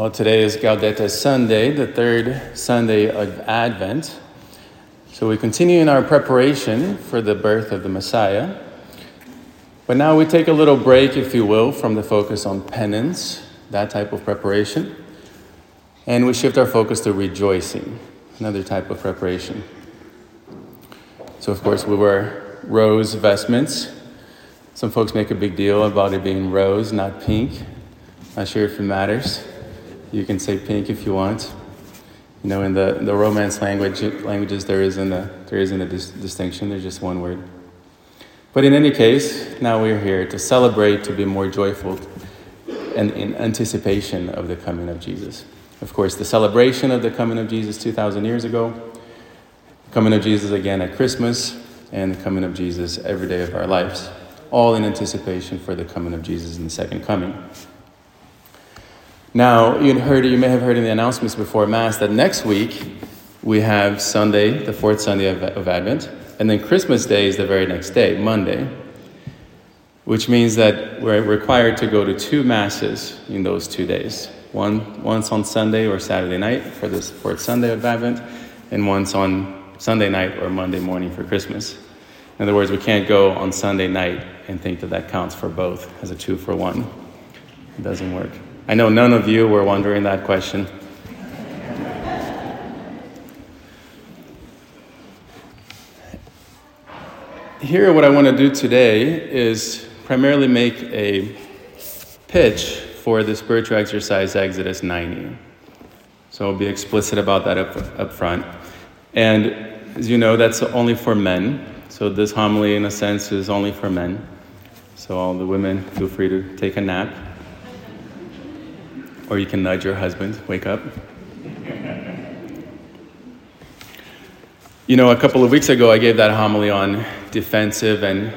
Well, today is Gaudete Sunday, the third Sunday of Advent. So we continue in our preparation for the birth of the Messiah. But now we take a little break, if you will, from the focus on penance, that type of preparation, and we shift our focus to rejoicing, another type of preparation. So, of course, we wear rose vestments. Some folks make a big deal about it being rose, not pink. Not sure if it matters. You can say pink if you want. You know, in the, the Romance language, languages, there isn't a, there isn't a dis- distinction, there's just one word. But in any case, now we're here to celebrate, to be more joyful, and in anticipation of the coming of Jesus. Of course, the celebration of the coming of Jesus 2,000 years ago, the coming of Jesus again at Christmas, and the coming of Jesus every day of our lives, all in anticipation for the coming of Jesus in the second coming. Now, you heard, you may have heard in the announcements before Mass that next week we have Sunday, the fourth Sunday of, of Advent, and then Christmas Day is the very next day, Monday, which means that we're required to go to two Masses in those two days. One once on Sunday or Saturday night for this fourth Sunday of Advent, and once on Sunday night or Monday morning for Christmas. In other words, we can't go on Sunday night and think that that counts for both as a two for one. It doesn't work. I know none of you were wondering that question. Here, what I want to do today is primarily make a pitch for the spiritual exercise Exodus 90. So I'll be explicit about that up, up front. And as you know, that's only for men. So this homily, in a sense, is only for men. So all the women, feel free to take a nap. Or you can nudge your husband, wake up. You know, a couple of weeks ago, I gave that homily on defensive and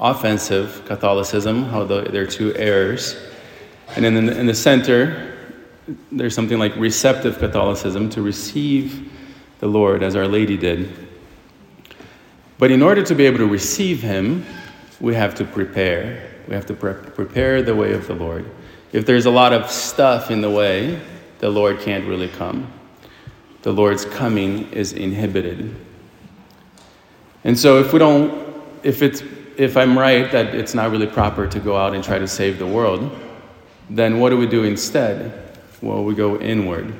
offensive Catholicism, how the, there are two errors. And in the, in the center, there's something like receptive Catholicism, to receive the Lord as Our Lady did. But in order to be able to receive Him, we have to prepare. We have to pre- prepare the way of the Lord. If there's a lot of stuff in the way, the Lord can't really come. The Lord's coming is inhibited. And so if we don't, if it's, if I'm right that it's not really proper to go out and try to save the world, then what do we do instead? Well, we go inward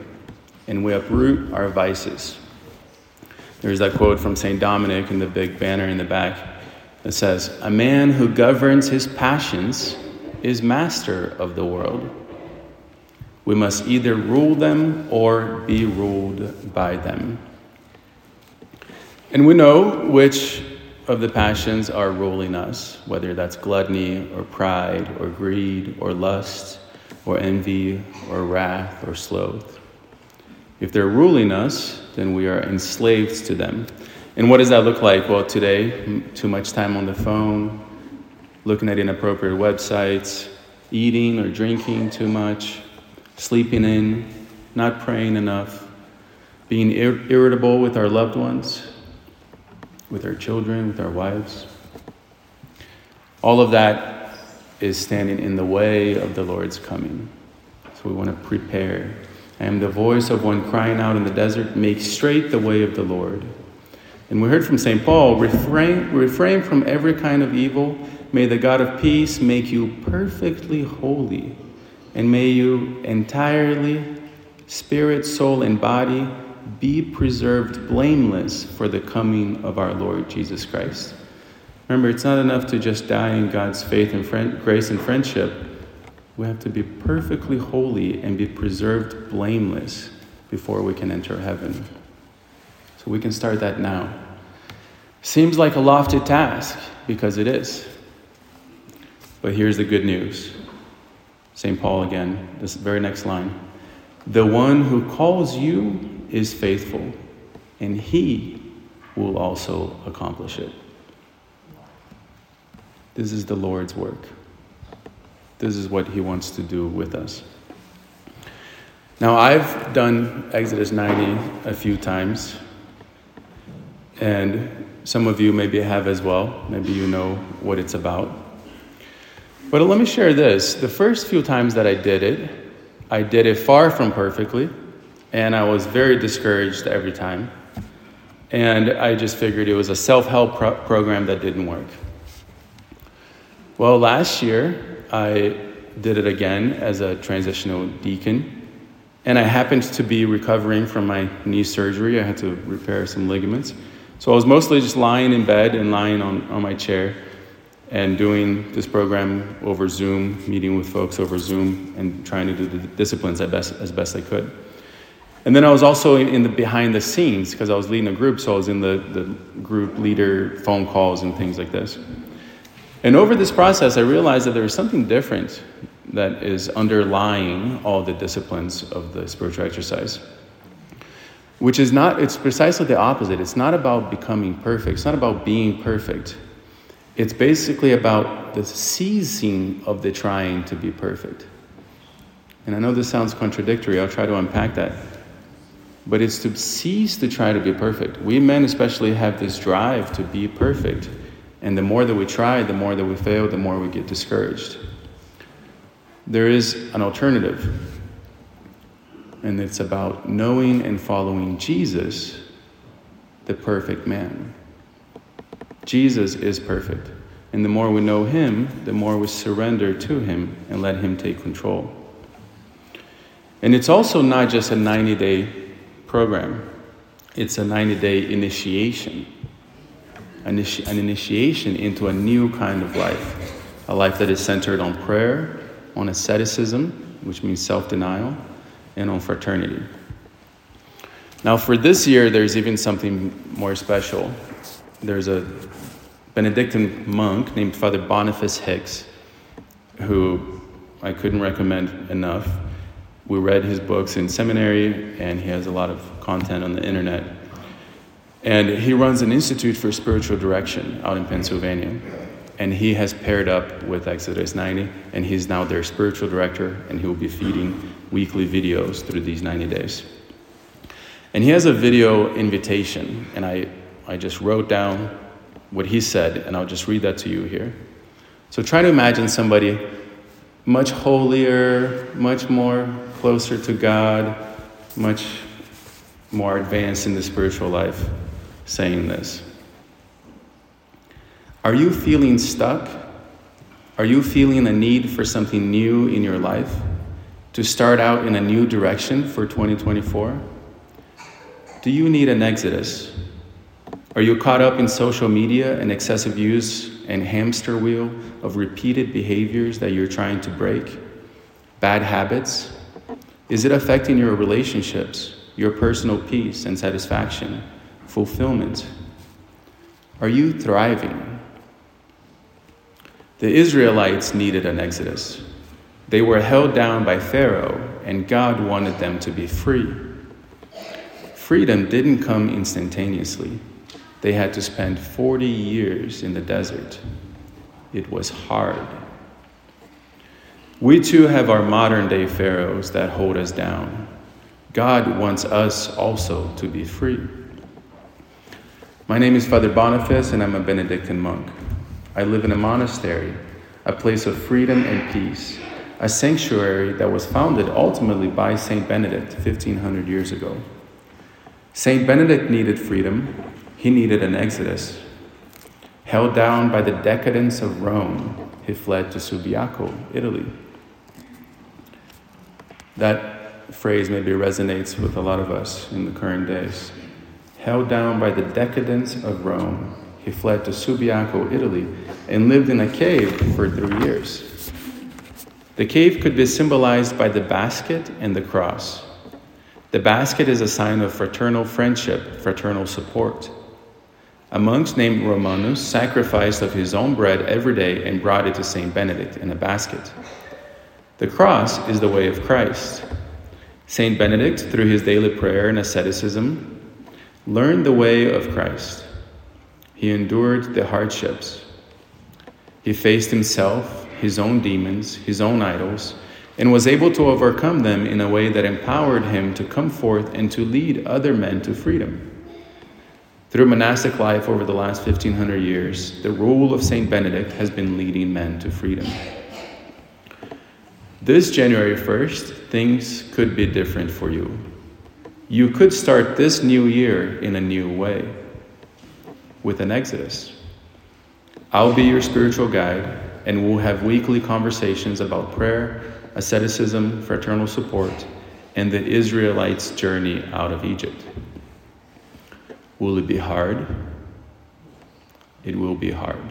and we uproot our vices. There's that quote from St. Dominic in the big banner in the back that says, A man who governs his passions is master of the world. We must either rule them or be ruled by them. And we know which of the passions are ruling us, whether that's gluttony or pride or greed or lust or envy or wrath or sloth. If they're ruling us, then we are enslaved to them. And what does that look like? Well, today, too much time on the phone, looking at inappropriate websites, eating or drinking too much, sleeping in, not praying enough, being ir- irritable with our loved ones, with our children, with our wives. All of that is standing in the way of the Lord's coming. So we want to prepare. I am the voice of one crying out in the desert, make straight the way of the Lord. And we heard from St. Paul refrain, refrain from every kind of evil May the God of peace make you perfectly holy, and may you entirely, spirit, soul, and body, be preserved blameless for the coming of our Lord Jesus Christ. Remember, it's not enough to just die in God's faith and friend, grace and friendship. We have to be perfectly holy and be preserved blameless before we can enter heaven. So we can start that now. Seems like a lofty task because it is. But here's the good news St. Paul again, this very next line. The one who calls you is faithful, and he will also accomplish it. This is the Lord's work. This is what he wants to do with us. Now, I've done Exodus 90 a few times, and some of you maybe have as well. Maybe you know what it's about. But let me share this. The first few times that I did it, I did it far from perfectly, and I was very discouraged every time. And I just figured it was a self help pro- program that didn't work. Well, last year, I did it again as a transitional deacon. And I happened to be recovering from my knee surgery. I had to repair some ligaments. So I was mostly just lying in bed and lying on, on my chair and doing this program over Zoom, meeting with folks over Zoom, and trying to do the disciplines as best, as best I could. And then I was also in the behind the scenes because I was leading a group, so I was in the, the group leader phone calls and things like this. And over this process, I realized that there was something different that is underlying all the disciplines of the spiritual exercise. Which is not, it's precisely the opposite. It's not about becoming perfect, it's not about being perfect. It's basically about the ceasing of the trying to be perfect. And I know this sounds contradictory, I'll try to unpack that. But it's to cease to try to be perfect. We men, especially, have this drive to be perfect. And the more that we try, the more that we fail, the more we get discouraged. There is an alternative, and it's about knowing and following Jesus, the perfect man. Jesus is perfect. And the more we know him, the more we surrender to him and let him take control. And it's also not just a 90 day program, it's a 90 day initiation an initiation into a new kind of life, a life that is centered on prayer, on asceticism, which means self denial, and on fraternity. Now, for this year, there's even something more special. There's a Benedictine monk named Father Boniface Hicks, who I couldn't recommend enough. We read his books in seminary, and he has a lot of content on the internet. And he runs an institute for spiritual direction out in Pennsylvania. And he has paired up with Exodus 90, and he's now their spiritual director, and he will be feeding weekly videos through these 90 days. And he has a video invitation, and I, I just wrote down what he said, and I'll just read that to you here. So try to imagine somebody much holier, much more closer to God, much more advanced in the spiritual life saying this. Are you feeling stuck? Are you feeling a need for something new in your life? To start out in a new direction for 2024? Do you need an exodus? Are you caught up in social media and excessive use and hamster wheel of repeated behaviors that you're trying to break? Bad habits? Is it affecting your relationships, your personal peace and satisfaction? fulfillment? Are you thriving? The Israelites needed an exodus. They were held down by Pharaoh, and God wanted them to be free. Freedom didn't come instantaneously. They had to spend 40 years in the desert. It was hard. We too have our modern day pharaohs that hold us down. God wants us also to be free. My name is Father Boniface, and I'm a Benedictine monk. I live in a monastery, a place of freedom and peace, a sanctuary that was founded ultimately by Saint Benedict 1500 years ago. Saint Benedict needed freedom, he needed an exodus. Held down by the decadence of Rome, he fled to Subiaco, Italy. That phrase maybe resonates with a lot of us in the current days. Held down by the decadence of Rome, he fled to Subiaco, Italy, and lived in a cave for three years. The cave could be symbolized by the basket and the cross. The basket is a sign of fraternal friendship, fraternal support. A monk named Romanus sacrificed of his own bread every day and brought it to St. Benedict in a basket. The cross is the way of Christ. St. Benedict, through his daily prayer and asceticism, learned the way of Christ. He endured the hardships. He faced himself, his own demons, his own idols, and was able to overcome them in a way that empowered him to come forth and to lead other men to freedom. Through monastic life over the last 1500 years, the rule of St. Benedict has been leading men to freedom. This January 1st, things could be different for you. You could start this new year in a new way with an Exodus. I'll be your spiritual guide, and we'll have weekly conversations about prayer, asceticism, fraternal support, and the Israelites' journey out of Egypt. Will it be hard? It will be hard.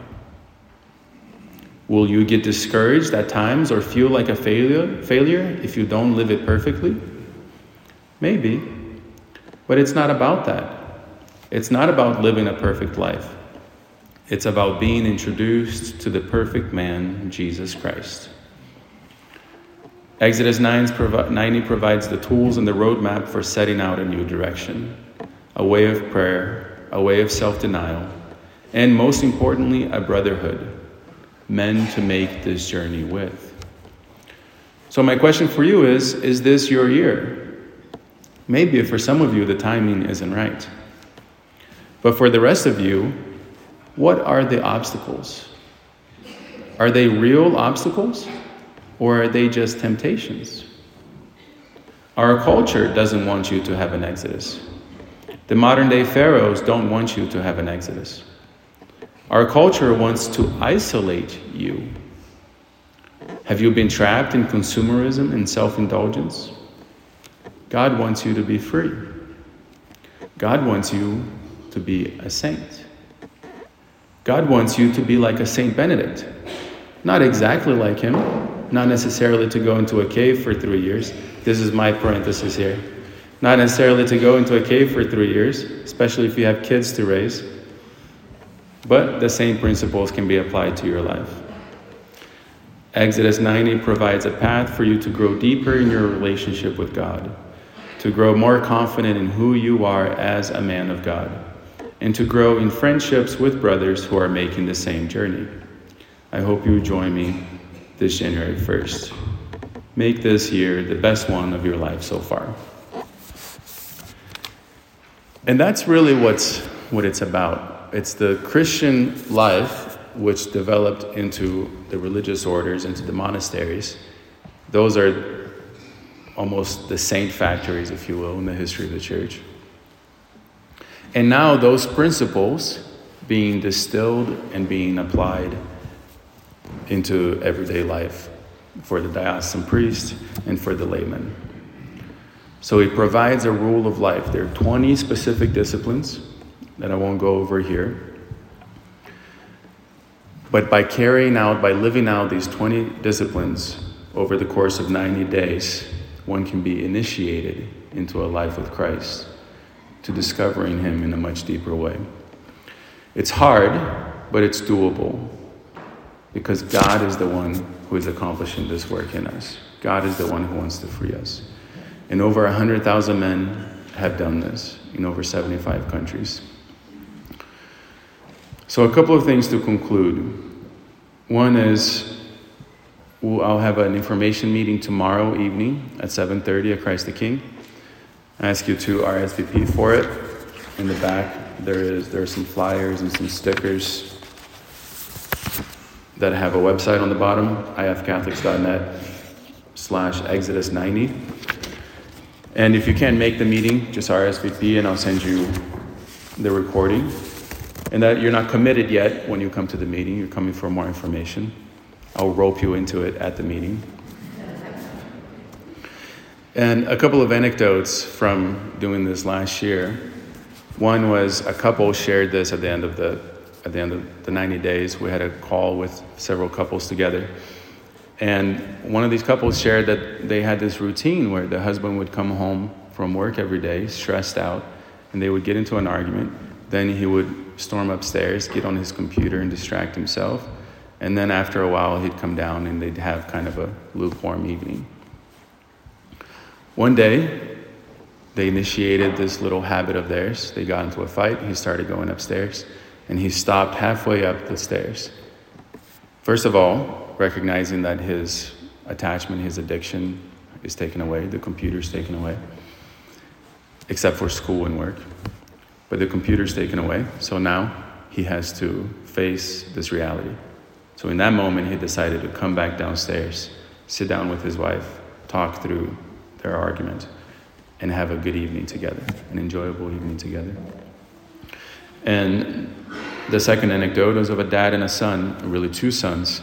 Will you get discouraged at times or feel like a failure, failure if you don't live it perfectly? Maybe. But it's not about that. It's not about living a perfect life. It's about being introduced to the perfect man, Jesus Christ. Exodus 90 provides the tools and the roadmap for setting out a new direction, a way of prayer, a way of self denial, and most importantly, a brotherhood, men to make this journey with. So, my question for you is Is this your year? Maybe for some of you, the timing isn't right. But for the rest of you, what are the obstacles? Are they real obstacles or are they just temptations? Our culture doesn't want you to have an exodus. The modern day pharaohs don't want you to have an exodus. Our culture wants to isolate you. Have you been trapped in consumerism and self indulgence? God wants you to be free. God wants you to be a saint. God wants you to be like a Saint Benedict. Not exactly like him, not necessarily to go into a cave for three years. This is my parenthesis here. Not necessarily to go into a cave for three years, especially if you have kids to raise. But the same principles can be applied to your life. Exodus 90 provides a path for you to grow deeper in your relationship with God, to grow more confident in who you are as a man of God, and to grow in friendships with brothers who are making the same journey. I hope you join me this January 1st. Make this year the best one of your life so far. And that's really what's, what it's about it's the Christian life which developed into the religious orders, into the monasteries. Those are almost the saint factories, if you will, in the history of the church. And now those principles being distilled and being applied into everyday life for the diocesan priest and for the layman. So he provides a rule of life. There are 20 specific disciplines that I won't go over here. But by carrying out, by living out these 20 disciplines over the course of 90 days, one can be initiated into a life with Christ, to discovering Him in a much deeper way. It's hard, but it's doable because God is the one who is accomplishing this work in us. God is the one who wants to free us. And over 100,000 men have done this in over 75 countries. So, a couple of things to conclude. One is I'll have an information meeting tomorrow evening at 7:30 at Christ the King. I ask you to RSVP for it. In the back, there is there are some flyers and some stickers that have a website on the bottom, ifcatholics.net slash exodus 90. And if you can't make the meeting, just RSVP and I'll send you the recording and that you're not committed yet when you come to the meeting, you're coming for more information. I'll rope you into it at the meeting. And a couple of anecdotes from doing this last year. One was a couple shared this at the end of the at the end of the 90 days. We had a call with several couples together. And one of these couples shared that they had this routine where the husband would come home from work every day, stressed out, and they would get into an argument. Then he would storm upstairs, get on his computer, and distract himself. And then after a while, he'd come down and they'd have kind of a lukewarm evening. One day, they initiated this little habit of theirs. They got into a fight. He started going upstairs, and he stopped halfway up the stairs. First of all, recognizing that his attachment, his addiction is taken away, the computer is taken away, except for school and work but the computer's taken away. So now he has to face this reality. So in that moment, he decided to come back downstairs sit down with his wife, talk through their argument, and have a good evening together, an enjoyable evening together. And the second anecdote is of a dad and a son, really two sons.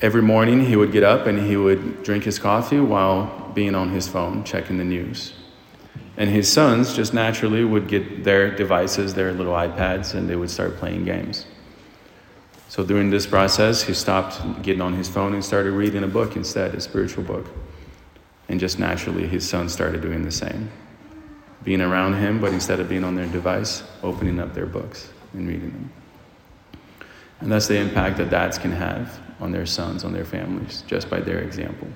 Every morning he would get up and he would drink his coffee while being on his phone, checking the news. And his sons just naturally would get their devices, their little iPads, and they would start playing games. So during this process, he stopped getting on his phone and started reading a book instead, a spiritual book. And just naturally, his sons started doing the same. Being around him, but instead of being on their device, opening up their books and reading them. And that's the impact that dads can have on their sons, on their families, just by their example.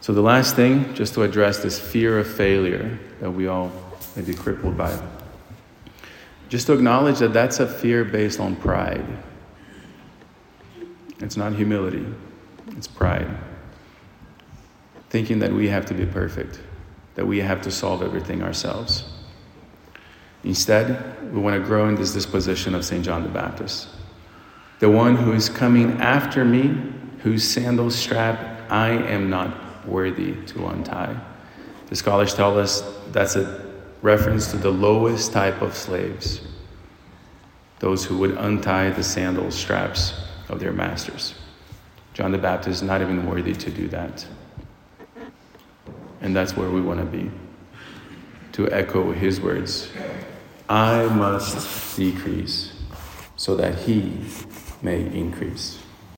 So, the last thing, just to address this fear of failure that we all may be crippled by, just to acknowledge that that's a fear based on pride. It's not humility, it's pride. Thinking that we have to be perfect, that we have to solve everything ourselves. Instead, we want to grow in this disposition of St. John the Baptist. The one who is coming after me, whose sandal strap I am not worthy to untie. The scholars tell us that's a reference to the lowest type of slaves, those who would untie the sandal straps of their masters. John the Baptist is not even worthy to do that. And that's where we want to be. To echo his words I must decrease so that he may increase.